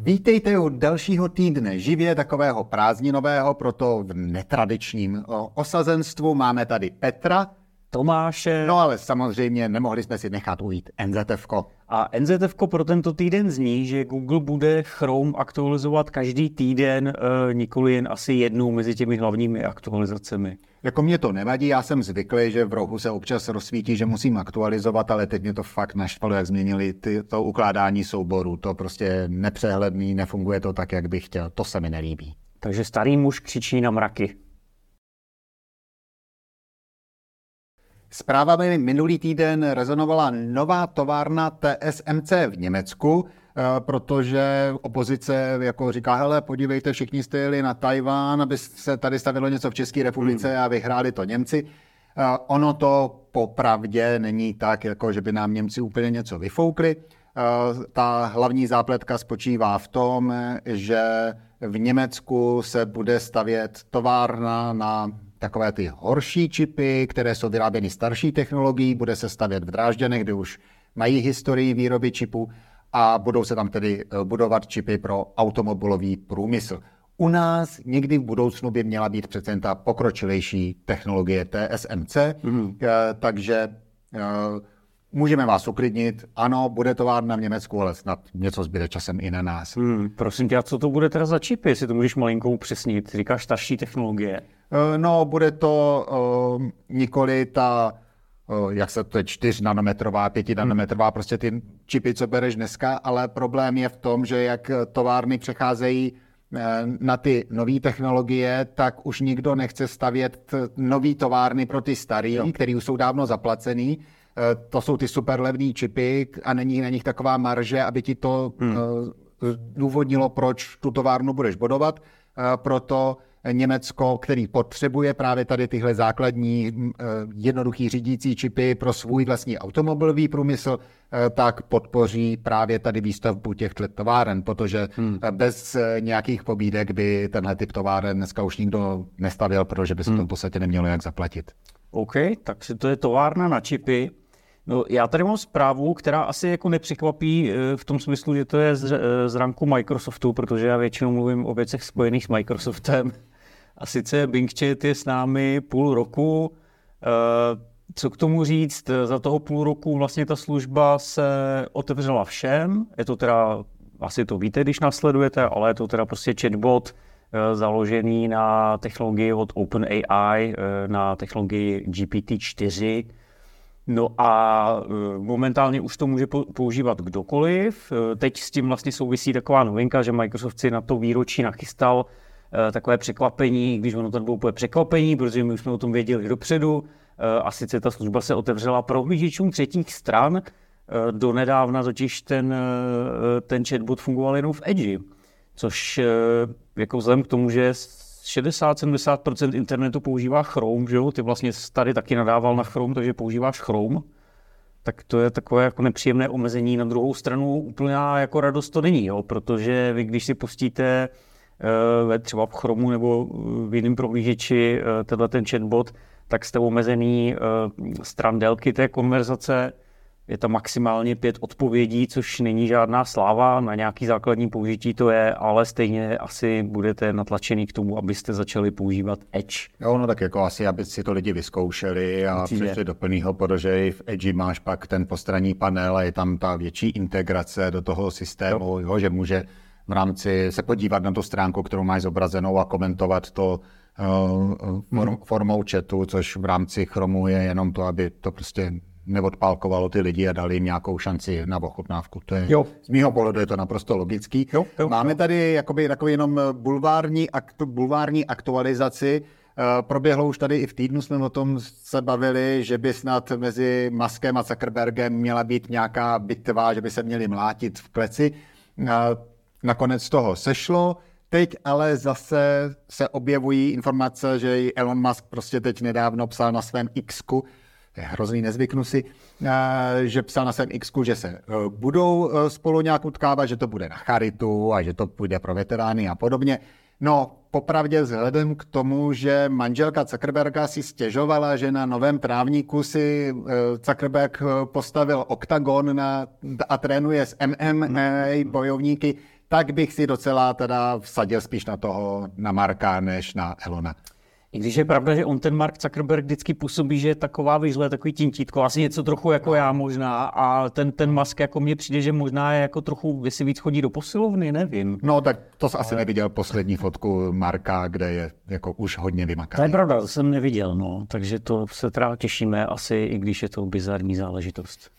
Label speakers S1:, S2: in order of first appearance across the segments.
S1: Vítejte u dalšího týdne živě takového prázdninového, proto v netradičním osazenstvu. Máme tady Petra.
S2: Tomáše.
S1: No ale samozřejmě nemohli jsme si nechat ujít NZF. -ko.
S2: A NZF pro tento týden zní, že Google bude Chrome aktualizovat každý týden, e, nikoli jen asi jednou mezi těmi hlavními aktualizacemi.
S1: Jako mě to nevadí, já jsem zvyklý, že v rohu se občas rozsvítí, že musím aktualizovat, ale teď mě to fakt naštvalo, jak změnili ty, to ukládání souboru. To prostě nepřehledný, nefunguje to tak, jak bych chtěl. To se mi nelíbí.
S2: Takže starý muž křičí na mraky.
S1: Zprávami minulý týden rezonovala nová továrna TSMC v Německu, eh, protože opozice jako říká, hele, podívejte, všichni jste jeli na Tajván, aby se tady stavilo něco v České republice hmm. a vyhráli to Němci. Eh, ono to popravdě není tak, jako že by nám Němci úplně něco vyfoukli. Eh, ta hlavní zápletka spočívá v tom, že v Německu se bude stavět továrna na takové ty horší čipy, které jsou vyráběny starší technologií, bude se stavět v Drážďanech, kde už mají historii výroby čipů a budou se tam tedy eh, budovat čipy pro automobilový průmysl. U nás někdy v budoucnu by měla být přece ta pokročilejší technologie TSMC, mm-hmm. takže eh, můžeme vás uklidnit. Ano, bude továrna v Německu, ale snad něco zbyde časem i na nás. Hmm,
S2: prosím tě, a co to bude teda za čipy, jestli to můžeš malinkou upřesnit? Říkáš starší technologie.
S1: Eh, no, bude to uh, nikoli ta, uh, jak se to je, 4 nanometrová, 5 hmm. nanometrová, prostě ty čipy, co bereš dneska, ale problém je v tom, že jak továrny přecházejí na ty nové technologie, tak už nikdo nechce stavět nové továrny pro ty staré, které už jsou dávno zaplacený. To jsou ty super levné čipy a není na nich taková marže, aby ti to hmm. důvodnilo, proč tu továrnu budeš bodovat. Proto Německo, který potřebuje právě tady tyhle základní eh, jednoduchý řídící čipy pro svůj vlastní automobilový průmysl, eh, tak podpoří právě tady výstavbu těchto továren, protože hmm. bez eh, nějakých pobídek by tenhle typ továren dneska už nikdo nestavil, protože by se hmm. to v podstatě nemělo jak zaplatit.
S2: OK, tak si to je továrna na čipy. No, já tady mám zprávu, která asi jako nepřekvapí v tom smyslu, že to je z, z ranku Microsoftu, protože já většinou mluvím o věcech spojených s Microsoftem. A sice Bing Chat je s námi půl roku. Eh, co k tomu říct? Za toho půl roku vlastně ta služba se otevřela všem. Je to teda, asi to víte, když nasledujete, ale je to teda prostě chatbot eh, založený na technologii od OpenAI, eh, na technologii GPT-4. No a momentálně už to může používat kdokoliv. Teď s tím vlastně souvisí taková novinka, že Microsoft si na to výročí nachystal takové překvapení, když ono to bylo úplně překvapení, protože my už jsme o tom věděli dopředu, eh, a sice ta služba se otevřela prohlížečům třetích stran, eh, do nedávna totiž ten, ten chatbot fungoval jenom v Edge, což jako vzhledem k tomu, že 60-70% internetu používá Chrome, že jo? ty vlastně tady taky nadával na Chrome, takže používáš Chrome, tak to je takové jako nepříjemné omezení. Na druhou stranu úplná jako radost to není, jo? protože vy když si pustíte ve třeba v Chromu nebo v jiném prohlížeči eh, tenhle ten chatbot, tak jste omezený eh, stran délky té konverzace. Je tam maximálně pět odpovědí, což není žádná sláva, na nějaký základní použití to je, ale stejně asi budete natlačený k tomu, abyste začali používat Edge.
S1: Jo, no tak jako asi, aby si to lidi vyzkoušeli a Určitě. přišli do plného, protože i v Edge máš pak ten postranní panel a je tam ta větší integrace do toho systému, jo. Jo, že může v rámci se podívat na tu stránku, kterou máš zobrazenou a komentovat to uh, form, formou chatu, což v rámci Chromu je jenom to, aby to prostě neodpálkovalo ty lidi a dali jim nějakou šanci na ochutnávku. To je, jo. Z mého pohledu je to naprosto logický. Jo, jo, Máme jo. tady jakoby takový jenom bulvární, aktu, bulvární aktualizaci. Uh, proběhlo už tady i v týdnu, jsme o tom se bavili, že by snad mezi Maskem a Zuckerbergem měla být nějaká bitva, že by se měli mlátit v kleci. Uh, nakonec toho sešlo. Teď ale zase se objevují informace, že Elon Musk prostě teď nedávno psal na svém x je hrozný, nezvyknu si, že psal na svém x že se e, budou e, spolu nějak utkávat, že to bude na charitu a že to půjde pro veterány a podobně. No, popravdě vzhledem k tomu, že manželka Zuckerberga si stěžovala, že na novém právníku si Zuckerberg postavil oktagon na, a trénuje s MMA bojovníky, tak bych si docela teda vsadil spíš na toho, na Marka, než na Elona.
S2: I když je pravda, že on ten Mark Zuckerberg vždycky působí, že je taková vyžle, takový tintítko, asi něco trochu jako já možná, a ten, ten Musk jako mně přijde, že možná je jako trochu, jestli víc chodí do posilovny, nevím.
S1: No tak to jsi asi neviděl poslední fotku Marka, kde je jako už hodně vymakaný.
S2: To je pravda, to jsem neviděl, no, takže to se teda těšíme asi, i když je to bizarní záležitost.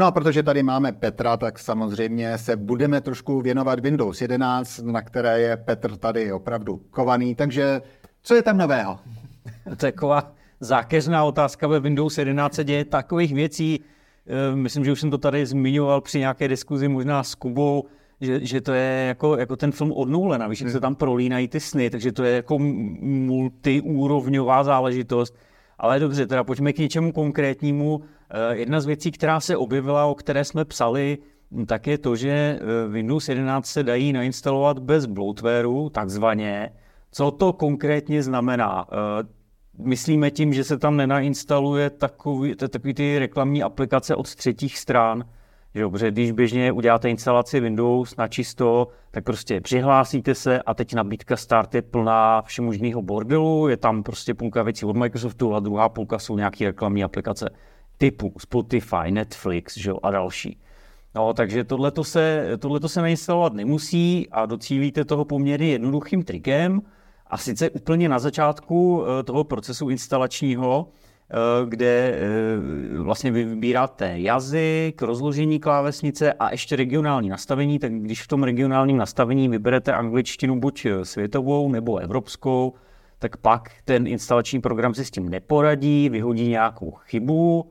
S1: No a protože tady máme Petra, tak samozřejmě se budeme trošku věnovat Windows 11, na které je Petr tady opravdu kovaný. Takže co je tam nového?
S2: Taková zákeřná otázka ve Windows 11 se děje takových věcí. Eh, myslím, že už jsem to tady zmiňoval při nějaké diskuzi možná s Kubou, že, že to je jako, jako ten film od Nolana, víš, jak se tam prolínají ty sny, takže to je jako multiúrovňová záležitost. Ale dobře, teda pojďme k něčemu konkrétnímu. Eh, jedna z věcí, která se objevila, o které jsme psali, hm, tak je to, že eh, Windows 11 se dají nainstalovat bez bloatwareu, takzvaně. Co to konkrétně znamená? Eh, myslíme tím, že se tam nenainstaluje takový, takový ty reklamní aplikace od třetích stran, že dobře, když běžně uděláte instalaci Windows na čisto, tak prostě přihlásíte se a teď nabídka Start je plná všemožného bordelu, je tam prostě půlka věcí od Microsoftu a druhá půlka jsou nějaké reklamní aplikace typu Spotify, Netflix že, a další. No, takže tohleto se, tohleto se nainstalovat nemusí a docílíte toho poměrně jednoduchým trikem. A sice úplně na začátku eh, toho procesu instalačního, kde eh, vlastně vy vybíráte jazyk, rozložení klávesnice a ještě regionální nastavení, tak když v tom regionálním nastavení vyberete angličtinu buď světovou nebo evropskou, tak pak ten instalační program si s tím neporadí, vyhodí nějakou chybu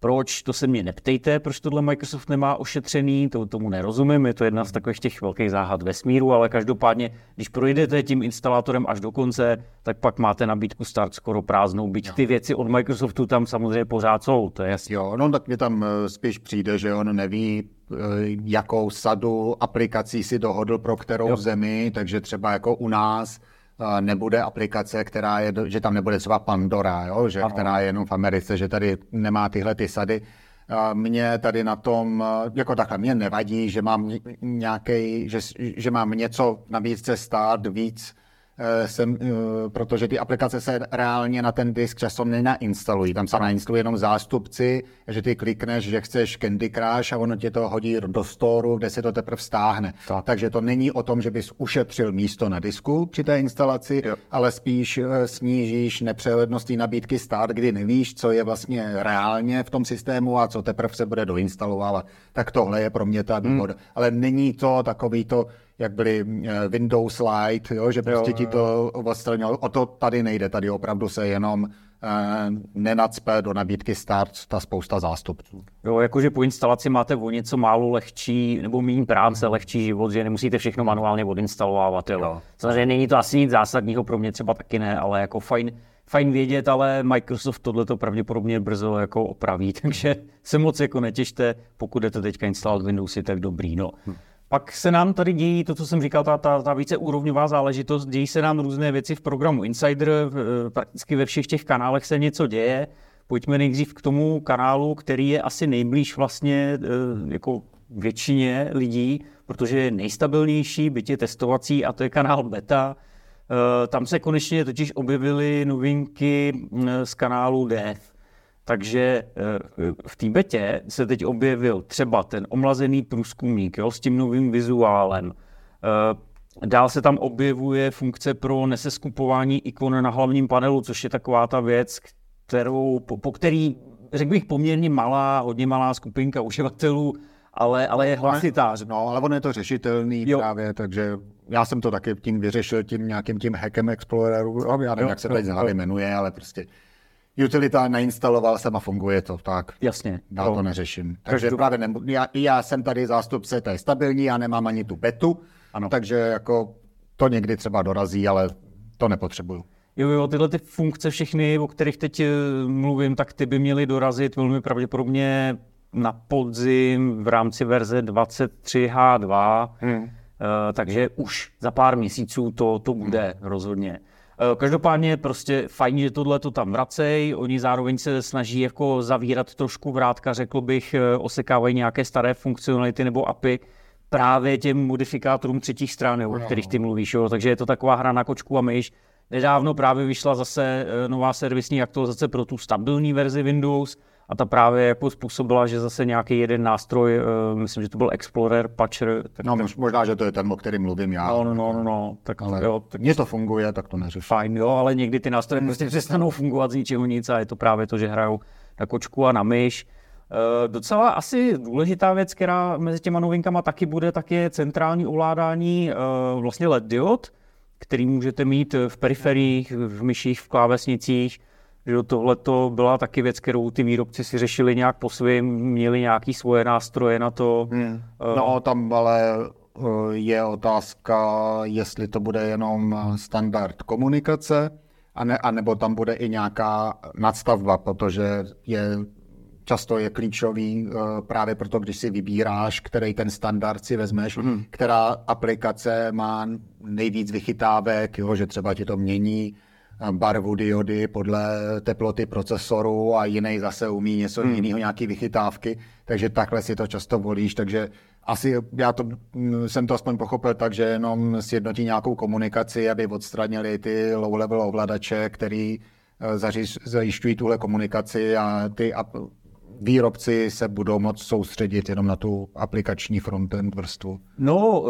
S2: proč, to se mě neptejte, proč tohle Microsoft nemá ošetřený, to tomu nerozumím, je to jedna z takových těch velkých záhad vesmíru, ale každopádně, když projdete tím instalátorem až do konce, tak pak máte nabídku start skoro prázdnou, byť ty věci od Microsoftu tam samozřejmě pořád jsou, to je jasné.
S1: Jo, no tak mě tam eh, spíš přijde, že on neví, eh, jakou sadu aplikací si dohodl pro kterou jo. zemi, takže třeba jako u nás, nebude aplikace, která je, že tam nebude třeba Pandora, jo? Že, která je jenom v Americe, že tady nemá tyhle ty sady. Mně tady na tom, jako takhle, mě nevadí, že mám nějaký, že, že mám něco na více stát, víc sem, eh, protože ty aplikace se reálně na ten disk často nenainstalují. Tam se nainstalují jenom zástupci, že ty klikneš, že chceš Candy Crush a ono tě to hodí do storu, kde se to teprve stáhne. Tak. Takže to není o tom, že bys ušetřil místo na disku při té instalaci, jo. ale spíš eh, snížíš nepřehlednost nabídky stát, kdy nevíš, co je vlastně reálně v tom systému a co teprve se bude doinstalovávat. Tak tohle je pro mě ta důvod. Hmm. Ale není to takový to, jak byly eh, Windows Lite, jo, že prostě jo, ti to odstranilo. O to tady nejde, tady opravdu se jenom eh, nenacpe do nabídky start ta spousta zástupců.
S2: Jo, jakože po instalaci máte o něco málo lehčí, nebo méně práce, lehčí život, že nemusíte všechno manuálně odinstalovat. Jo. Jo. Samozřejmě není to asi nic zásadního, pro mě třeba taky ne, ale jako fajn, fajn vědět, ale Microsoft tohle to pravděpodobně brzo jako opraví, takže se moc jako netěšte, pokud jdete teďka instalovat Windowsy, tak dobrý. No. Hm. Pak se nám tady dějí to, co jsem říkal, ta, ta, ta víceúrovňová záležitost, dějí se nám různé věci v programu Insider, prakticky ve všech těch kanálech se něco děje. Pojďme nejdřív k tomu kanálu, který je asi nejblíž vlastně e, jako většině lidí, protože je nejstabilnější, je testovací a to je kanál Beta. E, tam se konečně totiž objevily novinky z kanálu Dev. Takže eh, v té betě se teď objevil třeba ten omlazený průzkumník jo, s tím novým vizuálem. Eh, dál se tam objevuje funkce pro neseskupování ikon na hlavním panelu, což je taková ta věc, kterou, po, po který, řekl bych, poměrně malá, hodně malá skupinka uživatelů, ale, ale je hlasitá.
S1: No, ale on je to řešitelný jo. právě, takže já jsem to taky tím vyřešil tím nějakým tím hackem Exploreru, já nevím, jo, jak se to teď hlavy jmenuje, ale prostě utilita nainstaloval jsem a funguje to, tak.
S2: Jasně.
S1: Já to neřeším. Takže Každou... právě ne, já, já, jsem tady zástupce, to je stabilní, já nemám ani tu betu, ano. takže jako to někdy třeba dorazí, ale to nepotřebuju.
S2: Jo, jo, tyhle ty funkce všechny, o kterých teď eh, mluvím, tak ty by měly dorazit velmi pravděpodobně na podzim v rámci verze 23H2, hmm. uh, takže už za pár měsíců to, to bude hmm. rozhodně. Každopádně prostě fajn, že tohle to tam vracej, oni zároveň se snaží jako zavírat trošku vrátka, řekl bych, osekávají nějaké staré funkcionality nebo API, právě těm modifikátorům třetích stran, o kterých ty mluvíš. Jo. Takže je to taková hra na kočku a myš. Nedávno právě vyšla zase eh, nová servisní aktualizace pro tu stabilní verzi Windows a ta právě jako způsobila, že zase nějaký jeden nástroj, uh, myslím, že to byl Explorer, Patcher.
S1: Tak no, ten... možná, že to je ten, o kterým mluvím já.
S2: No, no, no, no, no tak,
S1: ale jo, tak... mně to funguje, tak to neřeším.
S2: Fajn, jo, ale někdy ty nástroje prostě přestanou fungovat z ničeho nic a je to právě to, že hrajou na kočku a na myš. Uh, docela asi důležitá věc, která mezi těma novinkama taky bude, tak je centrální ovládání uh, vlastně LED diod, který můžete mít v periferiích, v myších, v klávesnicích. Tohle to byla taky věc, kterou ty výrobci si řešili nějak po svým, měli nějaký svoje nástroje na to. Hmm.
S1: No tam ale je otázka, jestli to bude jenom standard komunikace, anebo tam bude i nějaká nadstavba, protože je často je klíčový uh, právě proto, když si vybíráš, který ten standard si vezmeš, mm. která aplikace má nejvíc vychytávek, jo, že třeba ti to mění eh, barvu diody podle teploty procesoru a jiný zase umí něco mm. jiného, nějaký vychytávky, takže takhle si to často volíš, takže asi já to, mm, jsem to aspoň pochopil tak, že jenom sjednotí nějakou komunikaci, aby odstranili ty low-level ovladače, který eh, zajišťují tuhle komunikaci a ty výrobci se budou moct soustředit jenom na tu aplikační frontend vrstvu?
S2: No,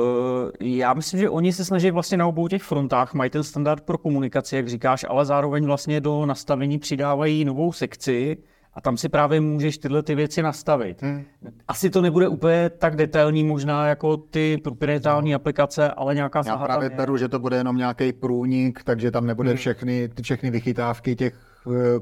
S2: eh, já myslím, že oni se snaží vlastně na obou těch frontách, mají ten standard pro komunikaci, jak říkáš, ale zároveň vlastně do nastavení přidávají novou sekci, a tam si právě můžeš tyhle ty věci nastavit. Hmm. Asi to nebude úplně tak detailní možná jako ty proprietární no. aplikace, ale nějaká
S1: Já právě beru, že to bude jenom nějaký průnik, takže tam nebude hmm. všechny, všechny vychytávky těch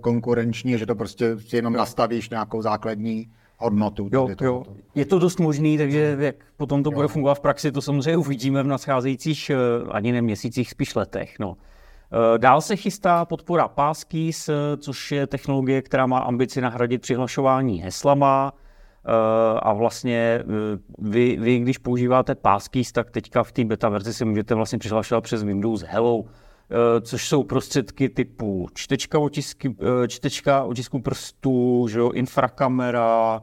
S1: konkurenční, že to prostě si jenom nastavíš nějakou základní hodnotu.
S2: Jo, jo. Je to dost možný, takže jak potom to jo. bude fungovat v praxi, to samozřejmě uvidíme v nadcházejících eh, ani ne měsících, spíš letech. No. Eh, dál se chystá podpora Passkeys, což je technologie, která má ambici nahradit přihlašování heslama. A vlastně vy, vy když používáte Passkeys, tak teďka v té beta verzi si můžete vlastně přihlašovat přes Windows Hello Eh, což jsou prostředky typu čtečka, otisky, eh, čtečka otisku prstů, že jo, infrakamera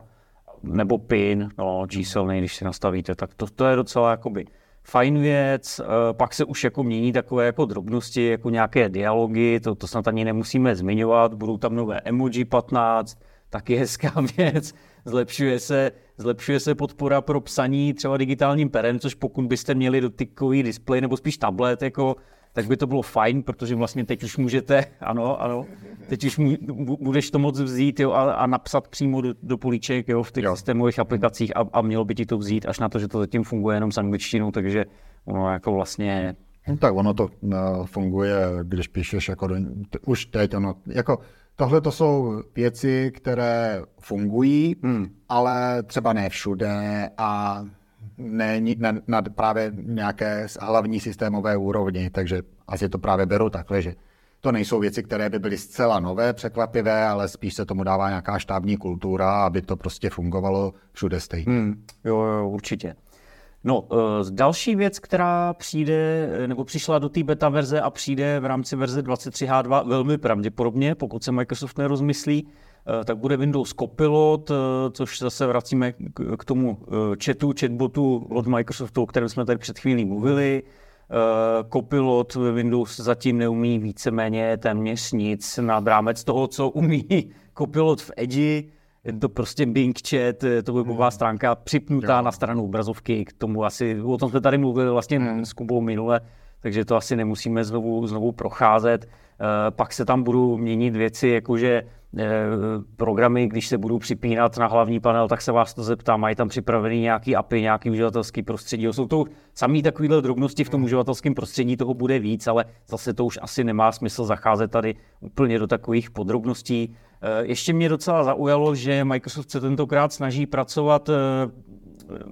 S2: nebo PIN, no, číselný, když si nastavíte, tak to, to je docela jakoby fajn věc, eh, pak se už jako mění takové jako drobnosti, jako nějaké dialogy, to, to snad ani nemusíme zmiňovat, budou tam nové emoji 15, taky hezká věc, zlepšuje se, zlepšuje se podpora pro psaní třeba digitálním perem, což pokud byste měli dotykový displej nebo spíš tablet, jako tak by to bylo fajn, protože vlastně teď už můžete, ano, ano, teď už budeš to moc vzít jo, a, a napsat přímo do, do políček jo, v těch jo. systémových aplikacích a, a mělo by ti to vzít, až na to, že to zatím funguje jenom s angličtinou, takže ono jako vlastně...
S1: No, tak ono to no, funguje, když píšeš jako do, už teď, ono, jako Tohle to jsou věci, které fungují, hmm. ale třeba ne všude a ne na, na právě nějaké hlavní systémové úrovni, takže asi to právě beru takhle, že to nejsou věci, které by byly zcela nové, překvapivé, ale spíš se tomu dává nějaká štábní kultura, aby to prostě fungovalo všude stejně. Hmm,
S2: jo, jo, určitě. No, uh, další věc, která přijde, nebo přišla do té beta verze a přijde v rámci verze 23H2 velmi pravděpodobně, pokud se Microsoft nerozmyslí, Eh, tak bude Windows Copilot, eh, což zase vracíme k tomu eh, chatu, chatbotu od Microsoftu, o kterém jsme tady před chvílí mluvili. Copilot ve Windows zatím neumí víceméně téměř nic nad rámec toho, co umí Copilot v Edge. Je to prostě Bing chat, to webová hmm. stránka připnutá na stranu obrazovky, k tomu asi, o tom jsme tady mluvili vlastně hmm. s Kubou minule, takže to asi nemusíme znovu, znovu procházet. Pak se tam budou měnit věci, jakože Eh, programy, když se budou připínat na hlavní panel, tak se vás to zeptá, mají tam připravený nějaký API, nějaký uživatelský prostředí. Jsou to samý takovýhle drobnosti v tom uživatelském prostředí, toho bude víc, ale zase to už asi nemá smysl zacházet tady úplně do takových podrobností. Eh, ještě mě docela zaujalo, že Microsoft se tentokrát snaží pracovat eh,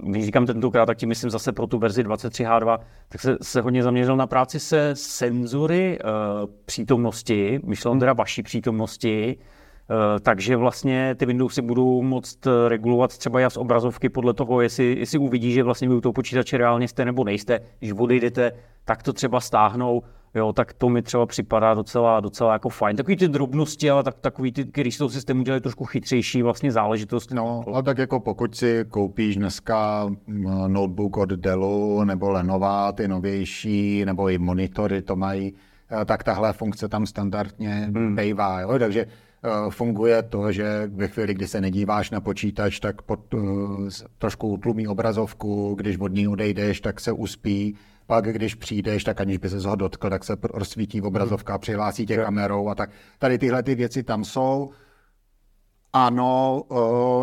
S2: když říkám tentokrát, tak tím myslím zase pro tu verzi 23H2, tak se, se hodně zaměřil na práci se senzory uh, přítomnosti, myšleno teda vaší přítomnosti, takže vlastně ty Windowsy budou moct regulovat třeba jas obrazovky podle toho, jestli, jestli uvidí, že vlastně vy u toho počítače reálně jste nebo nejste. Když odejdete, tak to třeba stáhnou jo, tak to mi třeba připadá docela, docela jako fajn. Takový ty drobnosti, ale tak, takový ty, který z toho systému dělají trošku chytřejší vlastně záležitost.
S1: No, a tak jako pokud si koupíš dneska notebook od Dellu nebo Lenovo, ty novější, nebo i monitory to mají, eh, tak tahle funkce tam standardně hmm. bývá. Jo? Takže eh, funguje to, že ve chvíli, kdy se nedíváš na počítač, tak pod, uh, trošku utlumí obrazovku, když od ní odejdeš, tak se uspí pak když přijdeš, tak aniž by se ho dotkl, tak se rozsvítí obrazovka, přihlásí tě kamerou a tak. Tady tyhle ty věci tam jsou. Ano,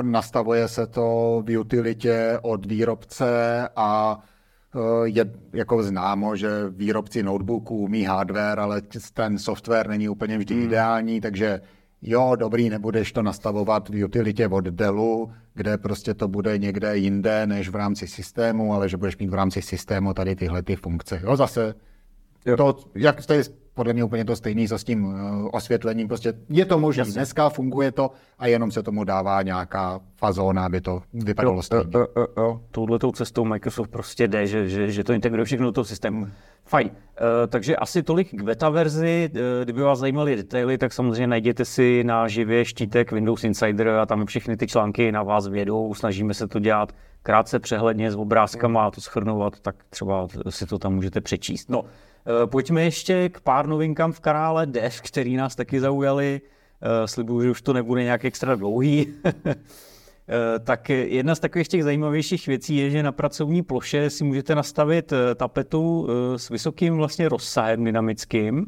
S1: nastavuje se to v utilitě od výrobce a je jako známo, že výrobci notebooků umí hardware, ale ten software není úplně vždy hmm. ideální, takže jo, dobrý, nebudeš to nastavovat v utilitě od Dellu, kde prostě to bude někde jinde než v rámci systému, ale že budeš mít v rámci systému tady tyhle ty funkce. Jo, zase jo. to, jak jste podle mě úplně to stejný co s tím uh, osvětlením. Prostě je to možné. Dneska funguje to a jenom se tomu dává nějaká fazóna, aby to vypadalo stejně. Jo, jo,
S2: jo. Touhletou cestou Microsoft prostě jde, že, že, že to integruje všechno do toho systému. Fajn. Uh, takže asi tolik k beta verzi. Uh, kdyby vás zajímaly detaily, tak samozřejmě najděte si na živě štítek Windows Insider a tam všechny ty články na vás vědou. Snažíme se to dělat krátce přehledně s obrázkama a to schrnovat, tak třeba si to tam můžete přečíst. No, Eh, pojďme ještě k pár novinkám v kanále Dev, který nás taky zaujali. Eh, slibuju, že už to nebude nějak extra dlouhý. Eh, tak jedna z takových těch zajímavějších věcí je, že na pracovní ploše si můžete nastavit tapetu s vysokým vlastně rozsahem dynamickým.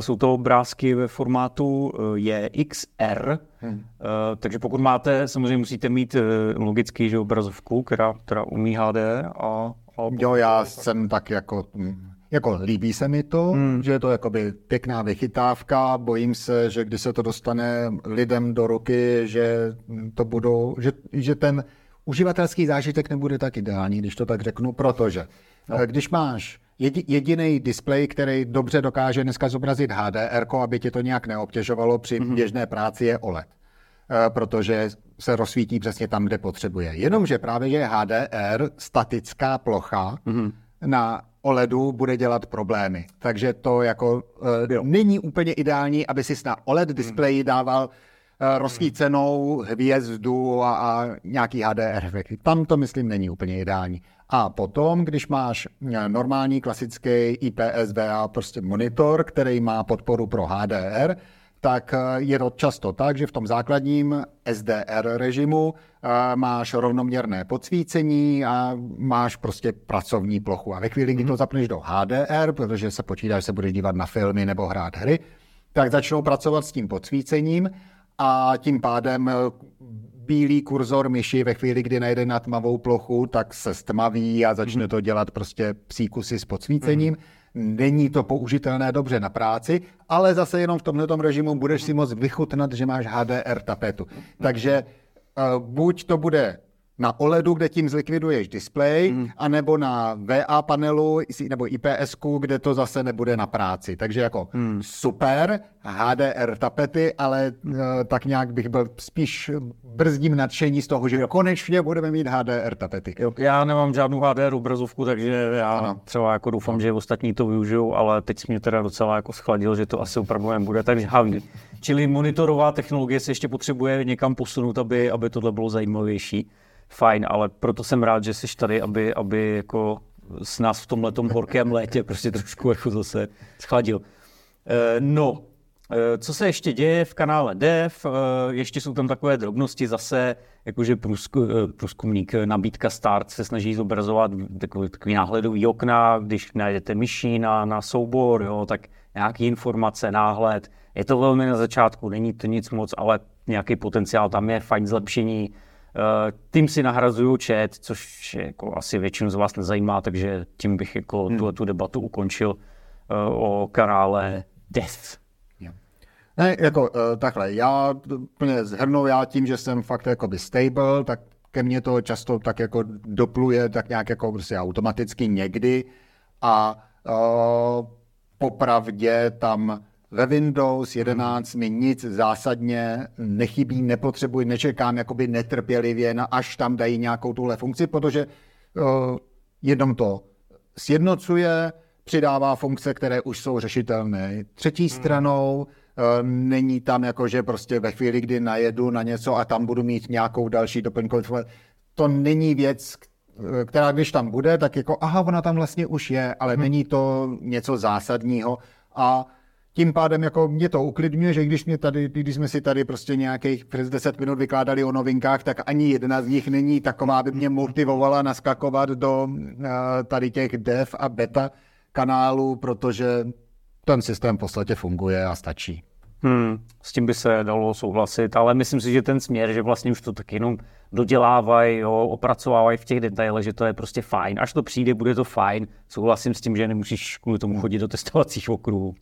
S2: Jsou to obrázky ve formátu JXR, hmm. takže pokud máte, samozřejmě musíte mít logicky že obrazovku, která, která umí HD. A,
S1: a... Jo, já jsem tak jako hm, jako líbí se mi to, hmm. že je to jakoby pěkná vychytávka, bojím se, že když se to dostane lidem do ruky, že to budou, že, že ten uživatelský zážitek nebude tak ideální, když to tak řeknu, protože no. Eh, když máš jediný displej, který dobře dokáže dneska zobrazit HDR, aby tě to nějak neobtěžovalo při mm-hmm. běžné práci, je OLED. Eh, protože se rozsvítí přesně tam, kde potřebuje. Jenomže právě, že HDR, statická plocha, mm-hmm. na OLEDu bude dělat problémy. Takže to jako uh, není úplně ideální, aby si na OLED displeji hmm. dával uh, rozsvícenou hvězdu a, a nějaký HDR efekty. Tam to, myslím, není úplně ideální. A potom, když máš eh, normální klasický IPS VA prostě monitor, který má podporu pro HDR, tak eh, je to často tak, že v tom základním SDR režimu eh, máš rovnoměrné podsvícení a máš prostě pracovní plochu. A ve chvíli, kdy to mhm. zapneš do HDR, protože se počítá, že se budeš dívat na filmy nebo hrát hry, tak začnou pracovat s tím podsvícením a tím pádem eh, bílý kurzor myši ve chvíli, kdy najde na tmavou plochu, tak se stmaví a začne mhm. to dělat prostě psíkusy s podsvícením. Mm není to použitelné dobře na práci, ale zase jenom v tomto režimu budeš si moct vychutnat, že máš HDR tapetu. Takže uh, buď to bude na OLEDu, kde tím zlikviduješ displej, mm. anebo na VA panelu nebo IPS, kde to zase nebude na práci. Takže jako mm. super, HDR tapety, ale uh, tak nějak bych byl spíš brzdím nadšení z toho, že jo. konečně budeme mít HDR tapety.
S2: Jo, já nemám žádnou HDR obrazovku, takže já ano. třeba jako doufám, že ostatní to využijou, ale teď mě teda docela jako schladil, že to asi opravdu nebude tak žhavý. Čili monitorová technologie se ještě potřebuje někam posunout, aby, aby tohle bylo zajímavější fajn, ale proto jsem rád, že jsi tady, aby, aby jako s nás v tomhle horkém létě prostě trošku jako zase schladil. E, no, e, co se ještě děje v kanále Dev, e, ještě jsou tam takové drobnosti zase, jakože průzku, průzkumník nabídka Start se snaží zobrazovat takový, takový náhledový okna, když najdete myší na, na soubor, jo, tak nějaký informace, náhled. Je to velmi na začátku, není to nic moc, ale nějaký potenciál tam je, fajn zlepšení. Uh, tím si nahrazuju chat, což jako asi většinu z vás nezajímá, takže tím bych jako hmm. tu, tu debatu ukončil uh, o kanále Death.
S1: Ne, jako uh, takhle, já úplně zhrnu, já tím, že jsem fakt jakoby stable, tak ke mně to často tak jako dopluje tak nějak jako prostě automaticky někdy a uh, popravdě tam ve Windows 11 mi nic zásadně nechybí, nepotřebuji, nečekám jakoby netrpělivě, na až tam dají nějakou tuhle funkci, protože uh, jenom to sjednocuje, přidává funkce, které už jsou řešitelné. Třetí hmm. stranou uh, není tam jako, že prostě ve chvíli, kdy najedu na něco a tam budu mít nějakou další doplňkovou to není věc, která když tam bude, tak jako aha, ona tam vlastně už je, ale hmm. není to něco zásadního a tím pádem jako mě to uklidňuje, že když, mě tady, když jsme si tady prostě nějakých přes 10 minut vykládali o novinkách, tak ani jedna z nich není taková, aby mě motivovala naskakovat do uh, tady těch dev a beta kanálů, protože ten systém v podstatě funguje a stačí.
S2: Hmm, s tím by se dalo souhlasit, ale myslím si, že ten směr, že vlastně už to tak jenom dodělávají, opracovávají v těch detailech, že to je prostě fajn. Až to přijde, bude to fajn. Souhlasím s tím, že nemusíš kvůli tomu chodit do testovacích okruhů.